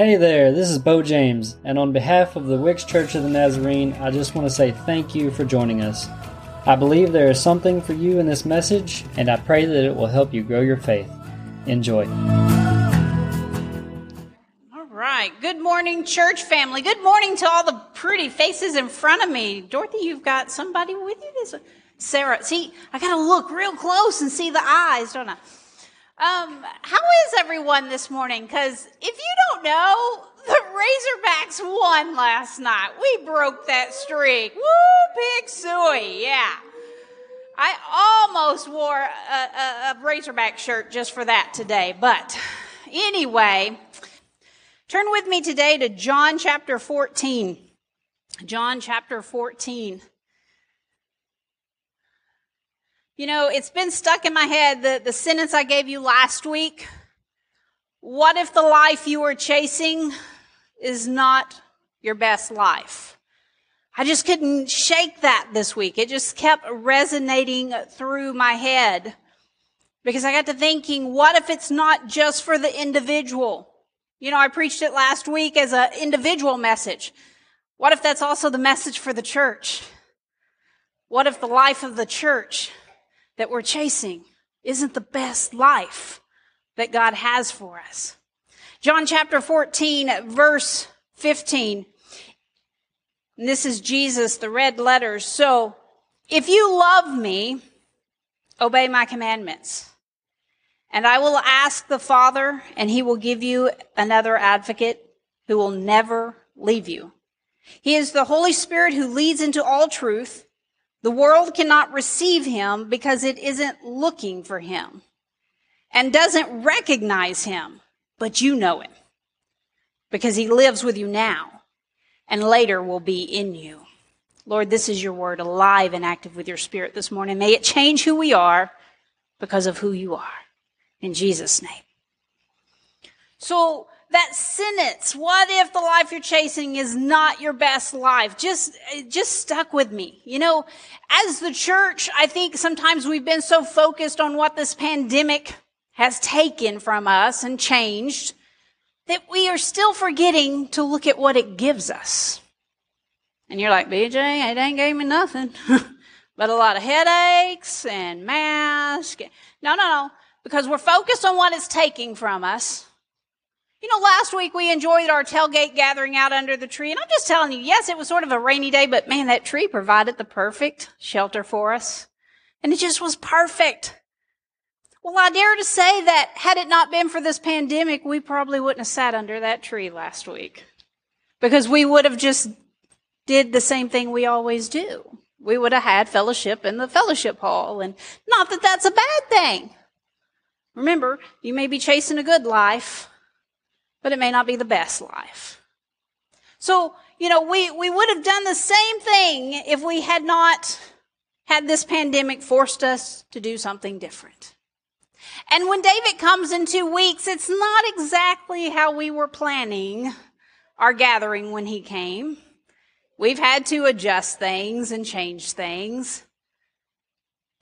Hey there, this is Bo James, and on behalf of the Wickes Church of the Nazarene, I just want to say thank you for joining us. I believe there is something for you in this message, and I pray that it will help you grow your faith. Enjoy. All right. Good morning, church family. Good morning to all the pretty faces in front of me. Dorothy, you've got somebody with you this Sarah. See, I got to look real close and see the eyes, don't I? Um, how is everyone this morning? Because if you don't know, the Razorbacks won last night. We broke that streak. Woo, pig sooie, yeah. I almost wore a, a, a Razorback shirt just for that today. But anyway, turn with me today to John chapter 14. John chapter 14. You know, it's been stuck in my head the, the sentence I gave you last week. What if the life you are chasing is not your best life? I just couldn't shake that this week. It just kept resonating through my head because I got to thinking, what if it's not just for the individual? You know, I preached it last week as an individual message. What if that's also the message for the church? What if the life of the church that we're chasing isn't the best life that God has for us. John chapter 14, verse 15. And this is Jesus, the red letters. So, if you love me, obey my commandments. And I will ask the Father, and he will give you another advocate who will never leave you. He is the Holy Spirit who leads into all truth. The world cannot receive him because it isn't looking for him and doesn't recognize him, but you know him because he lives with you now and later will be in you. Lord, this is your word alive and active with your spirit this morning. May it change who we are because of who you are. In Jesus' name. So, that sentence, what if the life you're chasing is not your best life? Just, just stuck with me. You know, as the church, I think sometimes we've been so focused on what this pandemic has taken from us and changed that we are still forgetting to look at what it gives us. And you're like, BJ, it ain't gave me nothing. but a lot of headaches and masks. No, no, no. Because we're focused on what it's taking from us you know, last week we enjoyed our tailgate gathering out under the tree, and I'm just telling you, yes, it was sort of a rainy day, but man, that tree provided the perfect shelter for us. And it just was perfect. Well, I dare to say that had it not been for this pandemic, we probably wouldn't have sat under that tree last week. Because we would have just did the same thing we always do. We would have had fellowship in the fellowship hall, and not that that's a bad thing. Remember, you may be chasing a good life, but it may not be the best life. So, you know, we, we would have done the same thing if we had not had this pandemic forced us to do something different. And when David comes in two weeks, it's not exactly how we were planning our gathering when he came. We've had to adjust things and change things.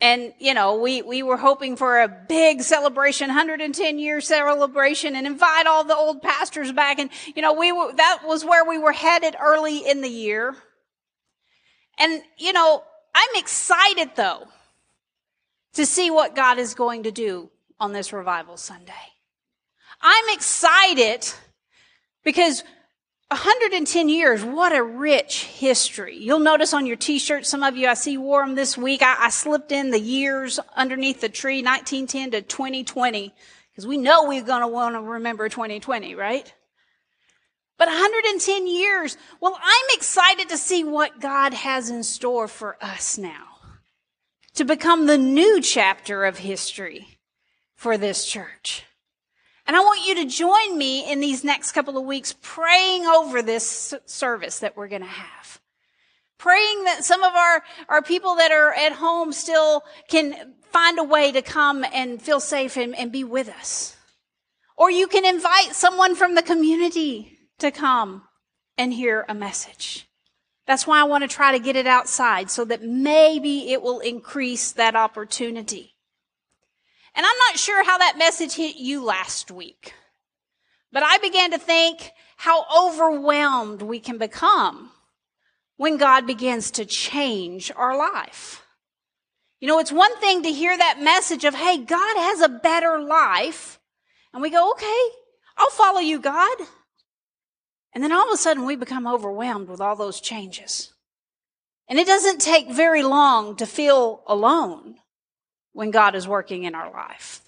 And, you know, we, we were hoping for a big celebration, 110 year celebration and invite all the old pastors back. And, you know, we were, that was where we were headed early in the year. And, you know, I'm excited though to see what God is going to do on this revival Sunday. I'm excited because 110 years, what a rich history. You'll notice on your t-shirt, some of you I see wore them this week. I, I slipped in the years underneath the tree, 1910 to 2020, because we know we're going to want to remember 2020, right? But 110 years, well, I'm excited to see what God has in store for us now to become the new chapter of history for this church. And I want you to join me in these next couple of weeks praying over this service that we're going to have. Praying that some of our, our people that are at home still can find a way to come and feel safe and, and be with us. Or you can invite someone from the community to come and hear a message. That's why I want to try to get it outside so that maybe it will increase that opportunity. And I'm not sure how that message hit you last week. But I began to think how overwhelmed we can become when God begins to change our life. You know, it's one thing to hear that message of, hey, God has a better life. And we go, okay, I'll follow you, God. And then all of a sudden we become overwhelmed with all those changes. And it doesn't take very long to feel alone when God is working in our life.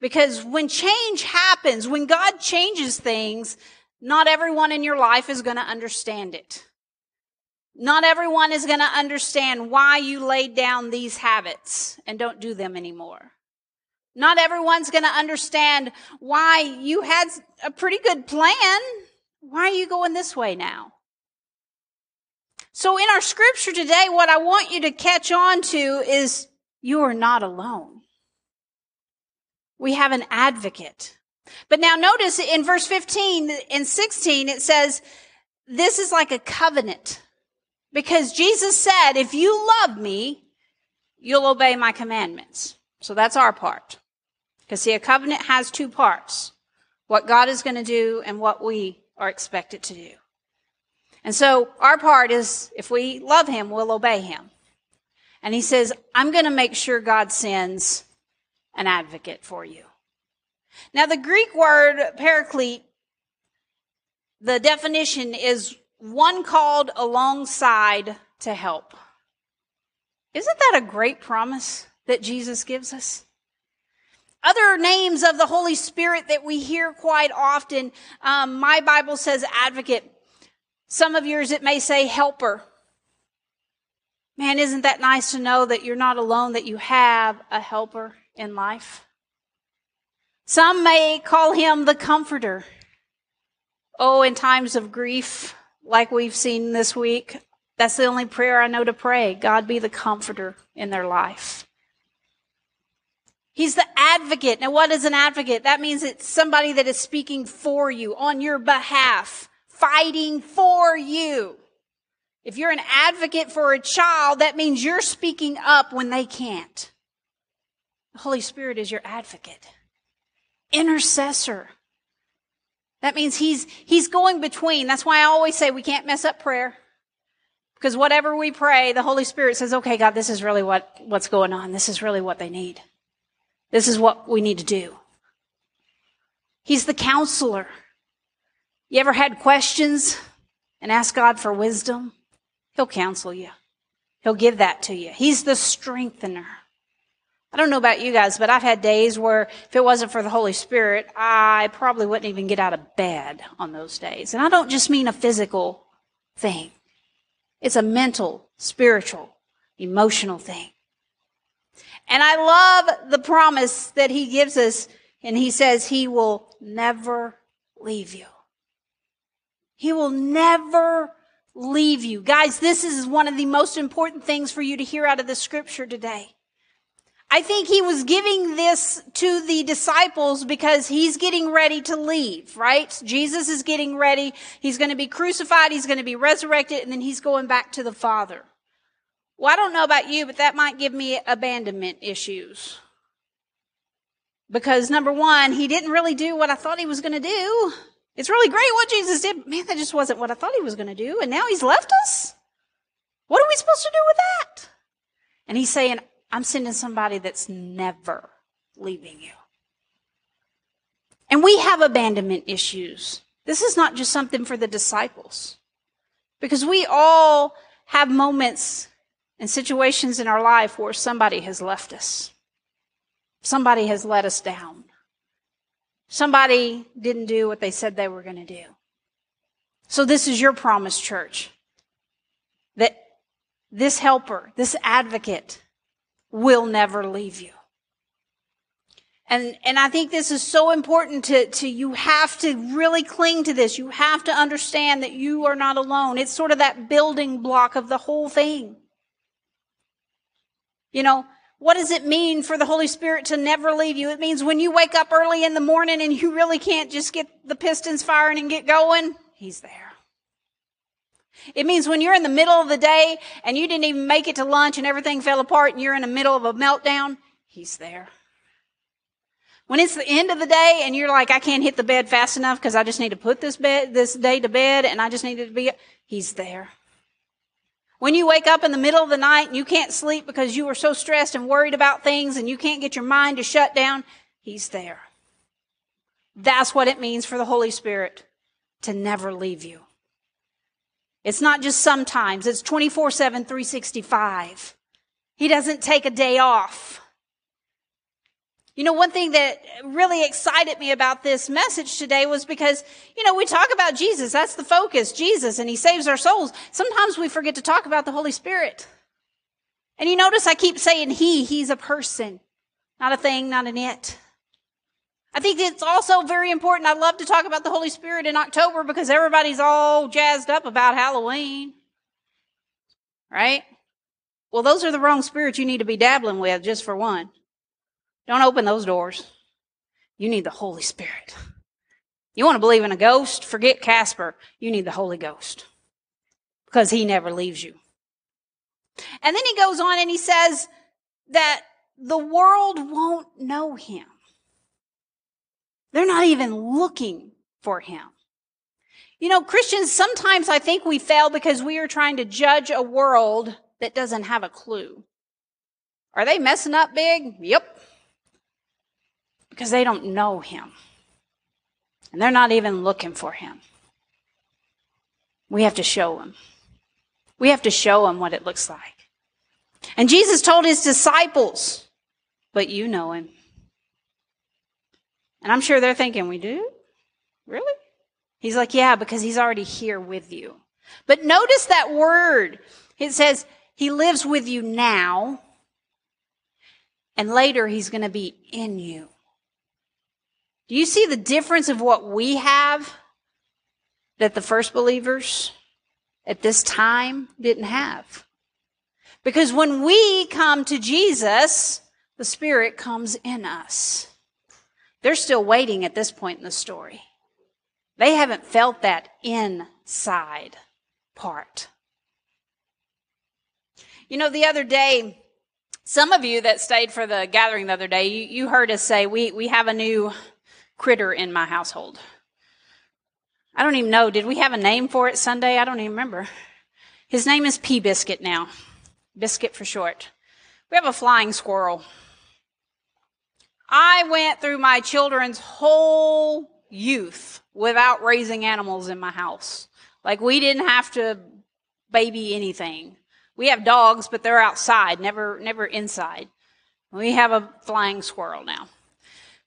Because when change happens, when God changes things, not everyone in your life is going to understand it. Not everyone is going to understand why you laid down these habits and don't do them anymore. Not everyone's going to understand why you had a pretty good plan. Why are you going this way now? So in our scripture today, what I want you to catch on to is you are not alone. We have an advocate. But now notice in verse 15 and 16, it says, this is like a covenant. Because Jesus said, if you love me, you'll obey my commandments. So that's our part. Because see, a covenant has two parts. What God is going to do and what we are expected to do. And so our part is if we love him, we'll obey him. And he says, I'm going to make sure God sends an advocate for you. Now, the Greek word paraclete, the definition is one called alongside to help. Isn't that a great promise that Jesus gives us? Other names of the Holy Spirit that we hear quite often, um, my Bible says advocate. Some of yours, it may say helper. Man, isn't that nice to know that you're not alone, that you have a helper in life? Some may call him the comforter. Oh, in times of grief, like we've seen this week, that's the only prayer I know to pray. God be the comforter in their life. He's the advocate. Now, what is an advocate? That means it's somebody that is speaking for you, on your behalf, fighting for you. If you're an advocate for a child, that means you're speaking up when they can't. The Holy Spirit is your advocate. Intercessor. That means he's, he's going between. That's why I always say we can't mess up prayer. Because whatever we pray, the Holy Spirit says, okay, God, this is really what, what's going on. This is really what they need. This is what we need to do. He's the counselor. You ever had questions and ask God for wisdom? He'll counsel you. He'll give that to you. He's the strengthener. I don't know about you guys, but I've had days where if it wasn't for the Holy Spirit, I probably wouldn't even get out of bed on those days. And I don't just mean a physical thing. It's a mental, spiritual, emotional thing. And I love the promise that he gives us. And he says he will never leave you. He will never leave you. Guys, this is one of the most important things for you to hear out of the scripture today. I think he was giving this to the disciples because he's getting ready to leave, right? Jesus is getting ready. He's going to be crucified. He's going to be resurrected and then he's going back to the Father. Well, I don't know about you, but that might give me abandonment issues. Because number one, he didn't really do what I thought he was going to do. It's really great what Jesus did. Man, that just wasn't what I thought he was going to do. And now he's left us? What are we supposed to do with that? And he's saying, I'm sending somebody that's never leaving you. And we have abandonment issues. This is not just something for the disciples. Because we all have moments and situations in our life where somebody has left us. Somebody has let us down. Somebody didn't do what they said they were going to do. So this is your promise, church. That this helper, this advocate will never leave you. And, and I think this is so important to, to, you have to really cling to this. You have to understand that you are not alone. It's sort of that building block of the whole thing. You know, what does it mean for the Holy Spirit to never leave you? It means when you wake up early in the morning and you really can't just get the pistons firing and get going, He's there. It means when you're in the middle of the day and you didn't even make it to lunch and everything fell apart and you're in the middle of a meltdown, He's there. When it's the end of the day and you're like, I can't hit the bed fast enough because I just need to put this bed, this day to bed and I just need to be, He's there. When you wake up in the middle of the night and you can't sleep because you are so stressed and worried about things and you can't get your mind to shut down, He's there. That's what it means for the Holy Spirit to never leave you. It's not just sometimes, it's 24 7, 365. He doesn't take a day off. You know, one thing that really excited me about this message today was because, you know, we talk about Jesus. That's the focus, Jesus, and He saves our souls. Sometimes we forget to talk about the Holy Spirit. And you notice I keep saying He, He's a person, not a thing, not an it. I think it's also very important. I love to talk about the Holy Spirit in October because everybody's all jazzed up about Halloween. Right? Well, those are the wrong spirits you need to be dabbling with, just for one. Don't open those doors. You need the Holy Spirit. You want to believe in a ghost? Forget Casper. You need the Holy Ghost because he never leaves you. And then he goes on and he says that the world won't know him. They're not even looking for him. You know, Christians, sometimes I think we fail because we are trying to judge a world that doesn't have a clue. Are they messing up big? Yep because they don't know him. And they're not even looking for him. We have to show them. We have to show them what it looks like. And Jesus told his disciples, but you know him. And I'm sure they're thinking, we do? Really? He's like, yeah, because he's already here with you. But notice that word. It says, he lives with you now, and later he's going to be in you. Do you see the difference of what we have that the first believers at this time didn't have? Because when we come to Jesus, the Spirit comes in us. They're still waiting at this point in the story. They haven't felt that inside part. You know, the other day, some of you that stayed for the gathering the other day, you, you heard us say we, we have a new critter in my household. I don't even know. Did we have a name for it Sunday? I don't even remember. His name is Pea Biscuit now. Biscuit for short. We have a flying squirrel. I went through my children's whole youth without raising animals in my house. Like we didn't have to baby anything. We have dogs, but they're outside, never, never inside. We have a flying squirrel now.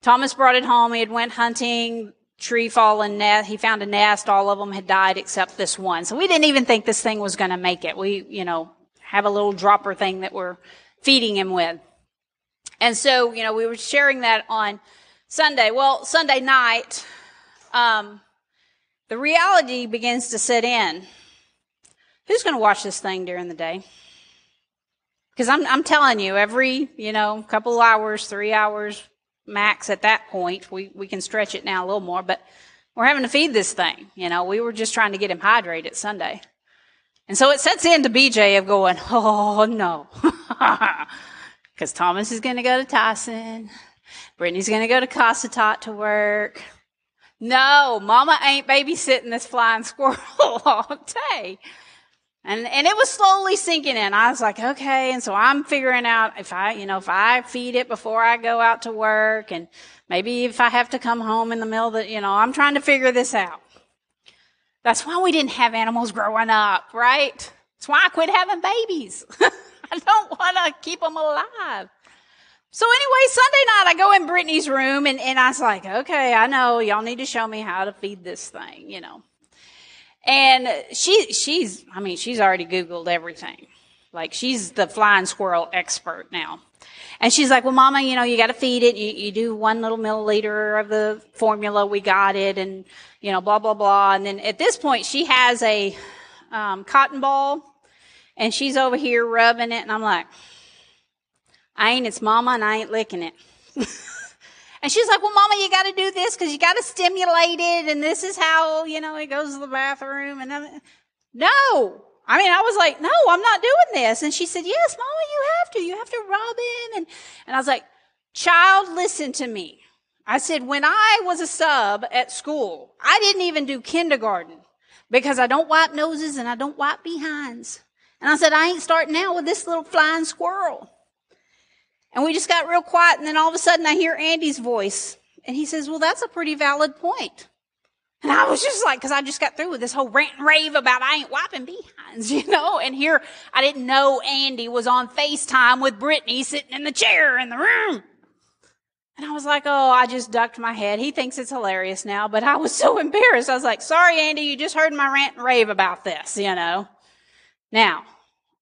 Thomas brought it home. He had went hunting, tree fallen nest. He found a nest. All of them had died except this one. So we didn't even think this thing was going to make it. We, you know, have a little dropper thing that we're feeding him with. And so, you know, we were sharing that on Sunday. Well, Sunday night, um, the reality begins to set in. Who's going to watch this thing during the day? Because I'm, I'm telling you, every, you know, couple hours, three hours, max at that point. We, we can stretch it now a little more, but we're having to feed this thing. You know, we were just trying to get him hydrated Sunday. And so it sets into BJ of going, oh no. Because Thomas is going to go to Tyson. Brittany's going to go to Cossatot to work. No, mama ain't babysitting this flying squirrel all day. And, and it was slowly sinking in. I was like, okay. And so I'm figuring out if I, you know, if I feed it before I go out to work and maybe if I have to come home in the middle of the, you know, I'm trying to figure this out. That's why we didn't have animals growing up, right? That's why I quit having babies. I don't want to keep them alive. So anyway, Sunday night I go in Brittany's room and, and I was like, okay, I know y'all need to show me how to feed this thing, you know. And she, she's, I mean, she's already Googled everything. Like she's the flying squirrel expert now. And she's like, well, mama, you know, you got to feed it. You, you do one little milliliter of the formula. We got it. And, you know, blah, blah, blah. And then at this point, she has a um, cotton ball and she's over here rubbing it. And I'm like, I ain't its mama and I ain't licking it. And she's like, well, mama, you got to do this because you got to stimulate it. And this is how, you know, it goes to the bathroom. And I'm, no, I mean, I was like, no, I'm not doing this. And she said, yes, mama, you have to, you have to rub him. And, and I was like, child, listen to me. I said, when I was a sub at school, I didn't even do kindergarten because I don't wipe noses and I don't wipe behinds. And I said, I ain't starting out with this little flying squirrel. And we just got real quiet. And then all of a sudden I hear Andy's voice and he says, well, that's a pretty valid point. And I was just like, cause I just got through with this whole rant and rave about I ain't wiping behinds, you know, and here I didn't know Andy was on FaceTime with Brittany sitting in the chair in the room. And I was like, oh, I just ducked my head. He thinks it's hilarious now, but I was so embarrassed. I was like, sorry, Andy, you just heard my rant and rave about this, you know. Now,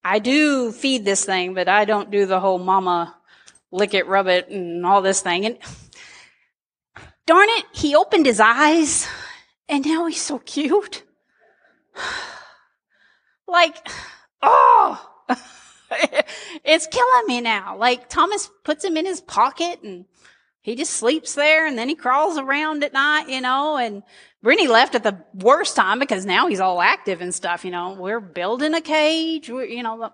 I do feed this thing, but I don't do the whole mama lick it, rub it, and all this thing. And darn it, he opened his eyes, and now he's so cute. like, oh, it's killing me now. Like, Thomas puts him in his pocket and he just sleeps there and then he crawls around at night, you know, and Brittany left at the worst time because now he's all active and stuff, you know. We're building a cage, we're, you know.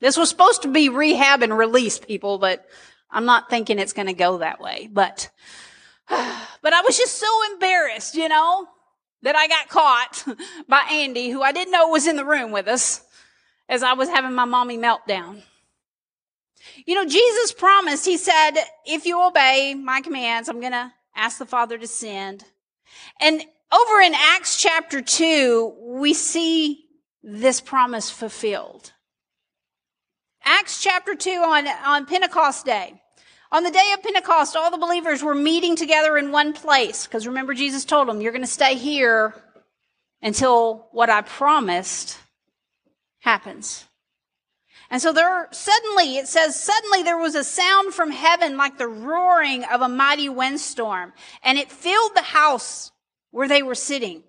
This was supposed to be rehab and release people, but I'm not thinking it's going to go that way. But, but I was just so embarrassed, you know, that I got caught by Andy, who I didn't know was in the room with us as I was having my mommy meltdown. You know, Jesus promised, he said, if you obey my commands, I'm going to ask the Father to send. And over in Acts chapter 2, we see this promise fulfilled. Acts chapter 2 on, on Pentecost Day. On the day of Pentecost, all the believers were meeting together in one place. Because remember, Jesus told them, you're going to stay here until what I promised happens. And so there suddenly, it says, suddenly there was a sound from heaven like the roaring of a mighty windstorm, and it filled the house where they were sitting.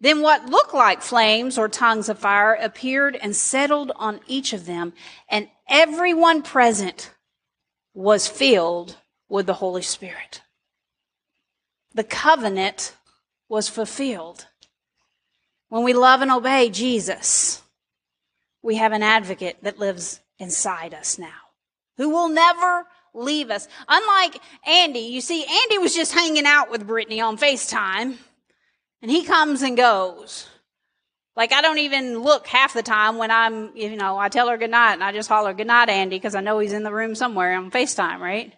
Then what looked like flames or tongues of fire appeared and settled on each of them, and everyone present was filled with the Holy Spirit. The covenant was fulfilled. When we love and obey Jesus, we have an advocate that lives inside us now who will never leave us. Unlike Andy, you see, Andy was just hanging out with Brittany on FaceTime and he comes and goes. Like I don't even look half the time when I'm, you know, I tell her good night and I just holler good night, Andy, because I know he's in the room somewhere on FaceTime, right?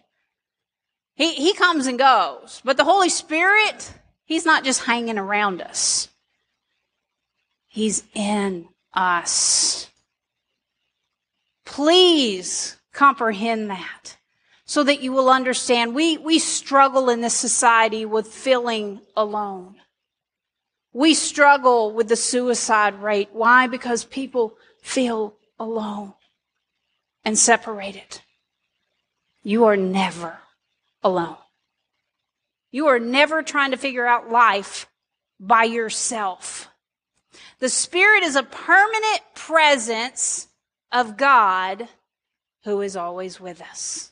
He, he comes and goes. But the Holy Spirit, he's not just hanging around us. He's in us. Please comprehend that so that you will understand. We, we struggle in this society with feeling alone. We struggle with the suicide rate. Why? Because people feel alone and separated. You are never alone. You are never trying to figure out life by yourself. The Spirit is a permanent presence of God who is always with us.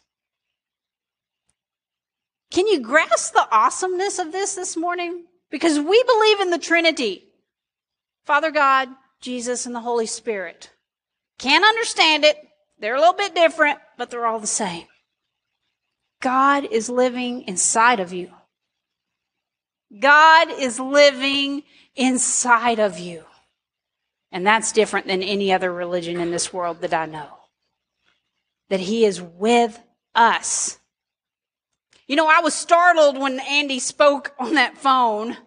Can you grasp the awesomeness of this this morning? Because we believe in the Trinity Father God, Jesus, and the Holy Spirit. Can't understand it. They're a little bit different, but they're all the same. God is living inside of you. God is living inside of you. And that's different than any other religion in this world that I know. That He is with us. You know, I was startled when Andy spoke on that phone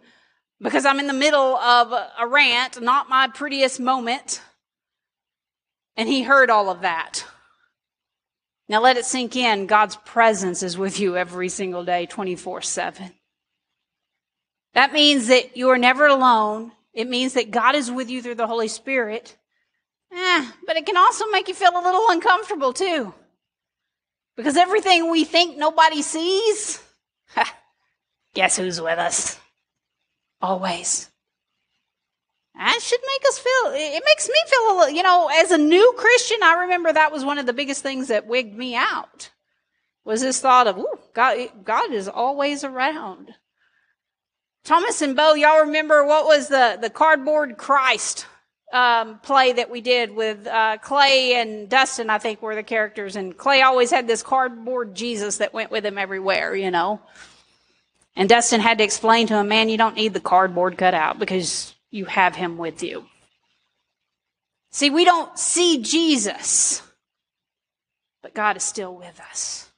because I'm in the middle of a rant, not my prettiest moment. And he heard all of that. Now let it sink in. God's presence is with you every single day, 24 7. That means that you are never alone. It means that God is with you through the Holy Spirit. Eh, but it can also make you feel a little uncomfortable too. Because everything we think nobody sees, guess who's with us? Always. That should make us feel, it makes me feel a little, you know, as a new Christian, I remember that was one of the biggest things that wigged me out. Was this thought of, ooh, God, God is always around. Thomas and Bo, y'all remember what was the, the cardboard Christ um, play that we did with uh, Clay and Dustin, I think were the characters. And Clay always had this cardboard Jesus that went with him everywhere, you know. And Dustin had to explain to him, man, you don't need the cardboard cutout because you have him with you. See, we don't see Jesus, but God is still with us.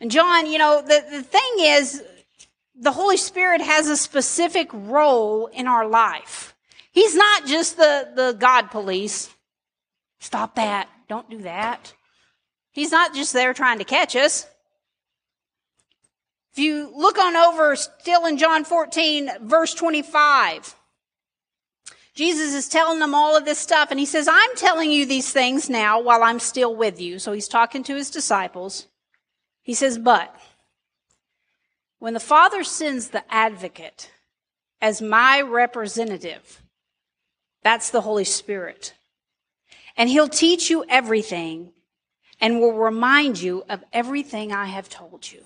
And John, you know, the, the thing is, the Holy Spirit has a specific role in our life. He's not just the, the God police. Stop that. Don't do that. He's not just there trying to catch us. If you look on over still in John 14, verse 25, Jesus is telling them all of this stuff and he says, I'm telling you these things now while I'm still with you. So he's talking to his disciples. He says, but when the Father sends the advocate as my representative, that's the Holy Spirit. And he'll teach you everything and will remind you of everything I have told you.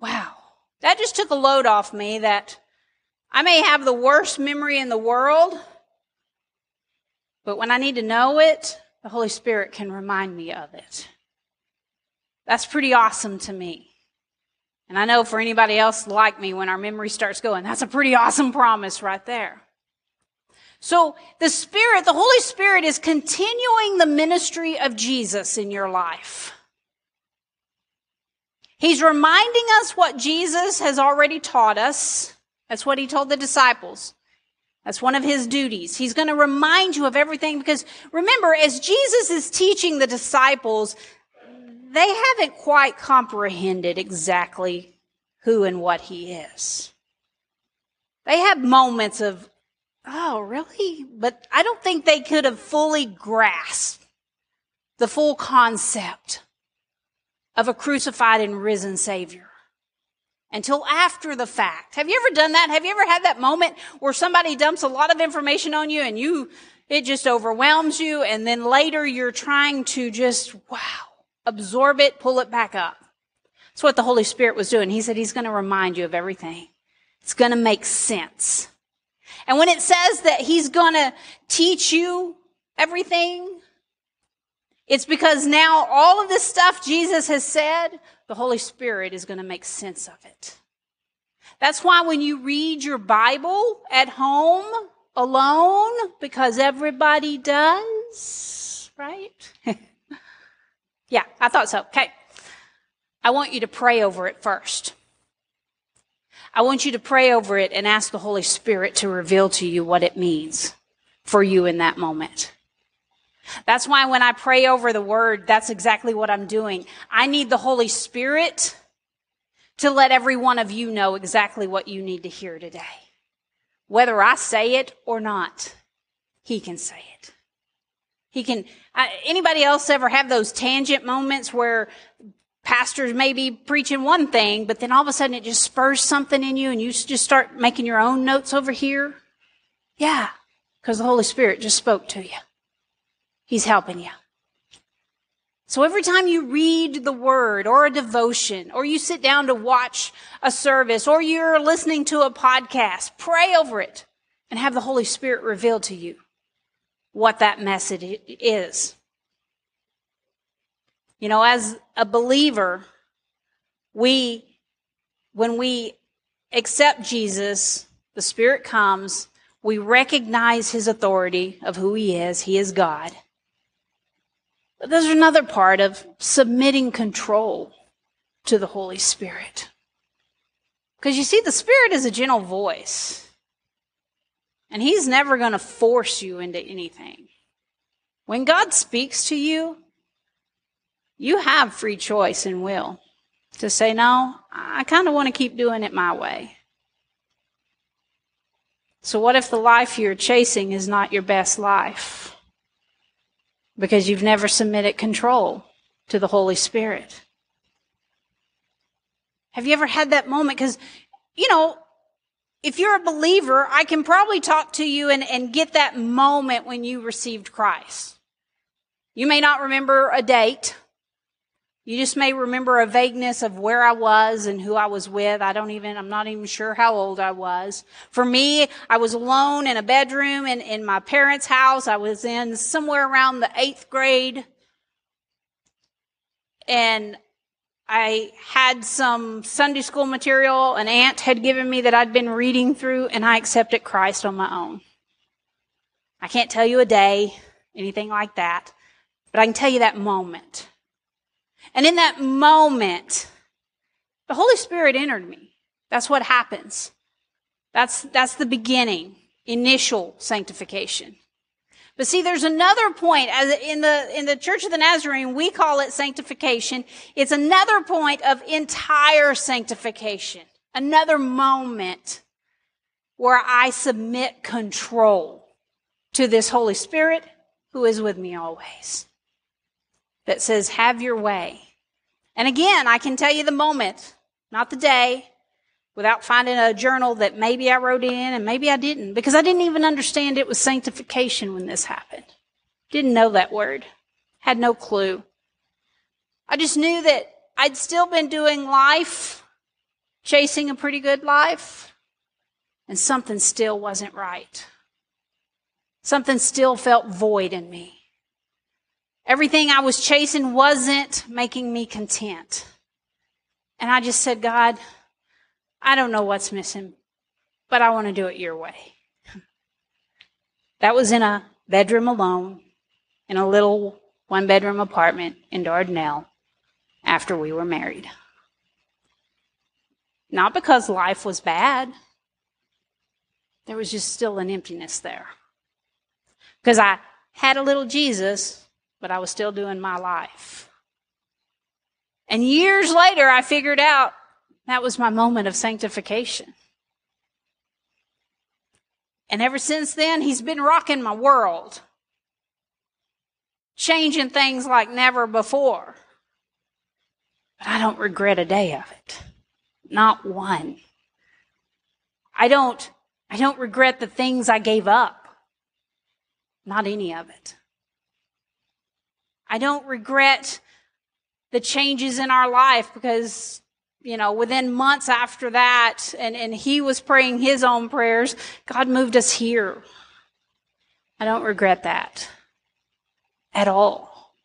Wow. That just took a load off me that I may have the worst memory in the world, but when I need to know it, the Holy Spirit can remind me of it. That's pretty awesome to me. And I know for anybody else like me, when our memory starts going, that's a pretty awesome promise right there. So the Spirit, the Holy Spirit is continuing the ministry of Jesus in your life. He's reminding us what Jesus has already taught us. That's what he told the disciples. That's one of his duties. He's going to remind you of everything because remember, as Jesus is teaching the disciples, they haven't quite comprehended exactly who and what he is. They have moments of, oh, really? But I don't think they could have fully grasped the full concept of a crucified and risen Savior until after the fact. Have you ever done that? Have you ever had that moment where somebody dumps a lot of information on you and you, it just overwhelms you and then later you're trying to just, wow, absorb it, pull it back up. That's what the Holy Spirit was doing. He said he's going to remind you of everything. It's going to make sense. And when it says that he's going to teach you everything, it's because now all of this stuff Jesus has said, the Holy Spirit is going to make sense of it. That's why when you read your Bible at home alone, because everybody does, right? yeah, I thought so. Okay. I want you to pray over it first. I want you to pray over it and ask the Holy Spirit to reveal to you what it means for you in that moment. That's why when I pray over the word, that's exactly what I'm doing. I need the Holy Spirit to let every one of you know exactly what you need to hear today. Whether I say it or not, He can say it. He can, anybody else ever have those tangent moments where pastors may be preaching one thing, but then all of a sudden it just spurs something in you and you just start making your own notes over here? Yeah, because the Holy Spirit just spoke to you. He's helping you. So every time you read the word or a devotion or you sit down to watch a service or you're listening to a podcast, pray over it and have the Holy Spirit reveal to you what that message is. You know, as a believer, we, when we accept Jesus, the Spirit comes, we recognize His authority of who He is. He is God. But there's another part of submitting control to the Holy Spirit. Because you see, the Spirit is a gentle voice. And He's never going to force you into anything. When God speaks to you, you have free choice and will to say, no, I kind of want to keep doing it my way. So, what if the life you're chasing is not your best life? because you've never submitted control to the Holy Spirit. Have you ever had that moment? Because, you know, if you're a believer, I can probably talk to you and, and get that moment when you received Christ. You may not remember a date. You just may remember a vagueness of where I was and who I was with. I don't even, I'm not even sure how old I was. For me, I was alone in a bedroom in, in my parents' house. I was in somewhere around the eighth grade. And I had some Sunday school material an aunt had given me that I'd been reading through, and I accepted Christ on my own. I can't tell you a day, anything like that, but I can tell you that moment. And in that moment, the Holy Spirit entered me. That's what happens. That's, that's the beginning, initial sanctification. But see, there's another point as in the, in the Church of the Nazarene, we call it sanctification. It's another point of entire sanctification. Another moment where I submit control to this Holy Spirit who is with me always. That says, have your way. And again, I can tell you the moment, not the day, without finding a journal that maybe I wrote in and maybe I didn't, because I didn't even understand it was sanctification when this happened. Didn't know that word. Had no clue. I just knew that I'd still been doing life, chasing a pretty good life, and something still wasn't right. Something still felt void in me. Everything I was chasing wasn't making me content. And I just said, God, I don't know what's missing, but I want to do it your way. That was in a bedroom alone in a little one bedroom apartment in Dardanelle after we were married. Not because life was bad, there was just still an emptiness there. Because I had a little Jesus, but I was still doing my life. And years later, I figured out that was my moment of sanctification. And ever since then, he's been rocking my world, changing things like never before. But I don't regret a day of it. Not one. I don't, I don't regret the things I gave up. Not any of it. I don't regret the changes in our life because, you know, within months after that, and, and he was praying his own prayers, God moved us here. I don't regret that at all.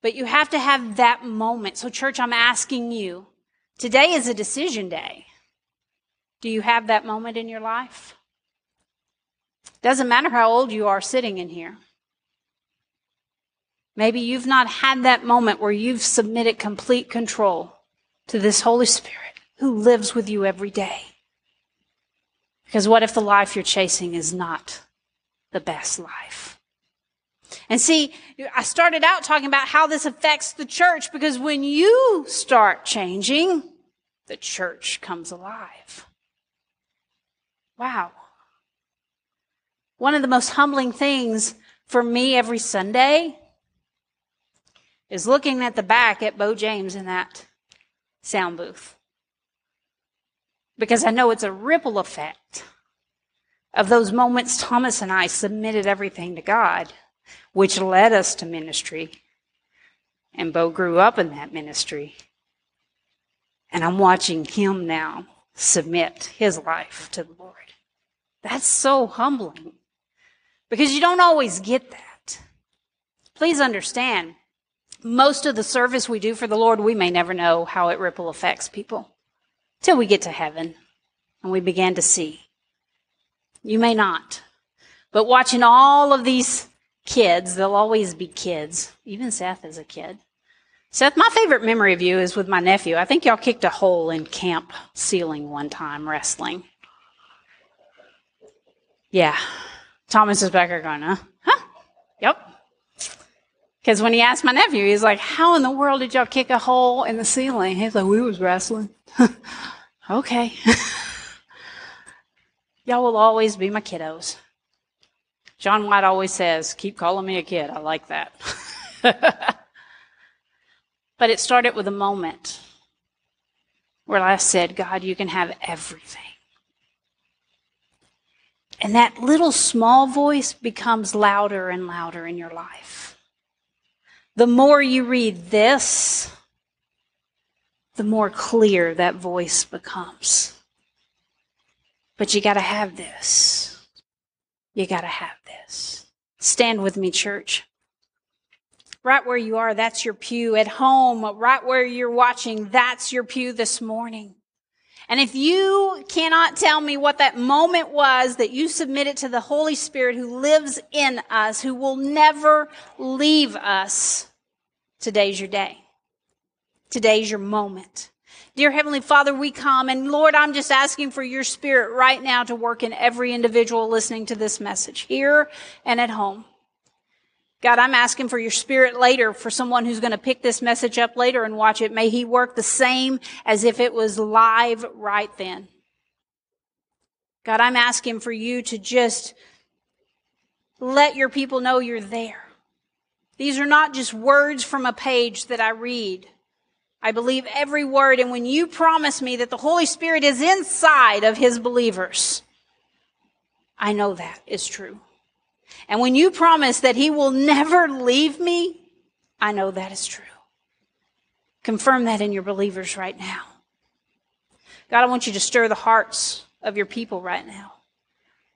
But you have to have that moment. So, church, I'm asking you today is a decision day. Do you have that moment in your life? Doesn't matter how old you are sitting in here. Maybe you've not had that moment where you've submitted complete control to this Holy Spirit who lives with you every day. Because what if the life you're chasing is not the best life? And see, I started out talking about how this affects the church because when you start changing, the church comes alive. Wow. One of the most humbling things for me every Sunday is looking at the back at Bo James in that sound booth. Because I know it's a ripple effect of those moments Thomas and I submitted everything to God, which led us to ministry. And Bo grew up in that ministry. And I'm watching him now submit his life to the Lord. That's so humbling because you don't always get that. Please understand, most of the service we do for the Lord, we may never know how it ripple affects people till we get to heaven and we begin to see. You may not. But watching all of these kids, they'll always be kids. Even Seth is a kid. Seth, my favorite memory of you is with my nephew. I think y'all kicked a hole in camp ceiling one time wrestling. Yeah. Thomas is back there going, uh, huh? Huh? Yep. Because when he asked my nephew, he's like, How in the world did y'all kick a hole in the ceiling? He's like, We was wrestling. okay. y'all will always be my kiddos. John White always says, Keep calling me a kid. I like that. but it started with a moment where I said, God, you can have everything. And that little small voice becomes louder and louder in your life. The more you read this, the more clear that voice becomes. But you got to have this. You got to have this. Stand with me, church. Right where you are, that's your pew. At home, right where you're watching, that's your pew this morning. And if you cannot tell me what that moment was that you submitted to the Holy Spirit who lives in us, who will never leave us, today's your day. Today's your moment. Dear Heavenly Father, we come and Lord, I'm just asking for your spirit right now to work in every individual listening to this message here and at home. God, I'm asking for your spirit later for someone who's going to pick this message up later and watch it. May he work the same as if it was live right then. God, I'm asking for you to just let your people know you're there. These are not just words from a page that I read. I believe every word. And when you promise me that the Holy Spirit is inside of his believers, I know that is true. And when you promise that he will never leave me, I know that is true. Confirm that in your believers right now. God, I want you to stir the hearts of your people right now.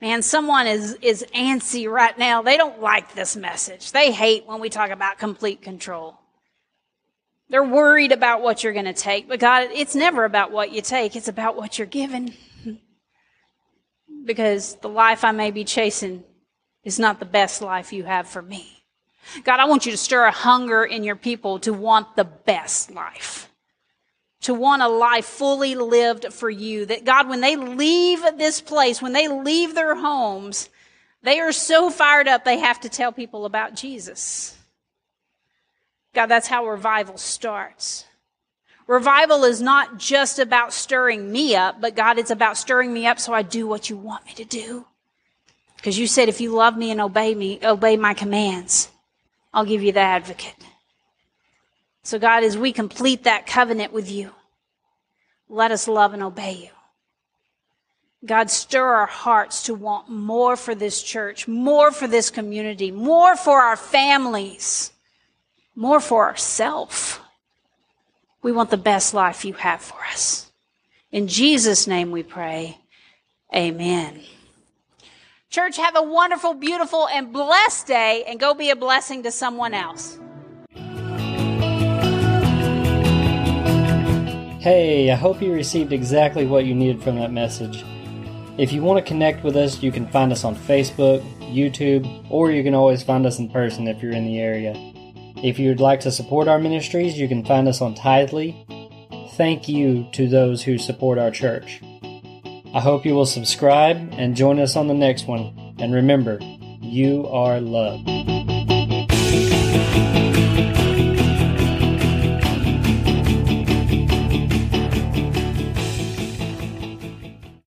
Man, someone is, is antsy right now. They don't like this message. They hate when we talk about complete control. They're worried about what you're going to take. But God, it's never about what you take. It's about what you're given. because the life I may be chasing is not the best life you have for me. God, I want you to stir a hunger in your people to want the best life. To want a life fully lived for you. That God, when they leave this place, when they leave their homes, they are so fired up they have to tell people about Jesus. God, that's how revival starts. Revival is not just about stirring me up, but God, it's about stirring me up so I do what you want me to do. Because you said, if you love me and obey me, obey my commands, I'll give you the advocate. So, God, as we complete that covenant with you, let us love and obey you. God, stir our hearts to want more for this church, more for this community, more for our families, more for ourselves. We want the best life you have for us. In Jesus' name we pray. Amen. Church, have a wonderful, beautiful, and blessed day and go be a blessing to someone else. Hey, I hope you received exactly what you needed from that message. If you want to connect with us, you can find us on Facebook, YouTube, or you can always find us in person if you're in the area. If you would like to support our ministries, you can find us on Tithely. Thank you to those who support our church. I hope you will subscribe and join us on the next one. And remember, you are loved.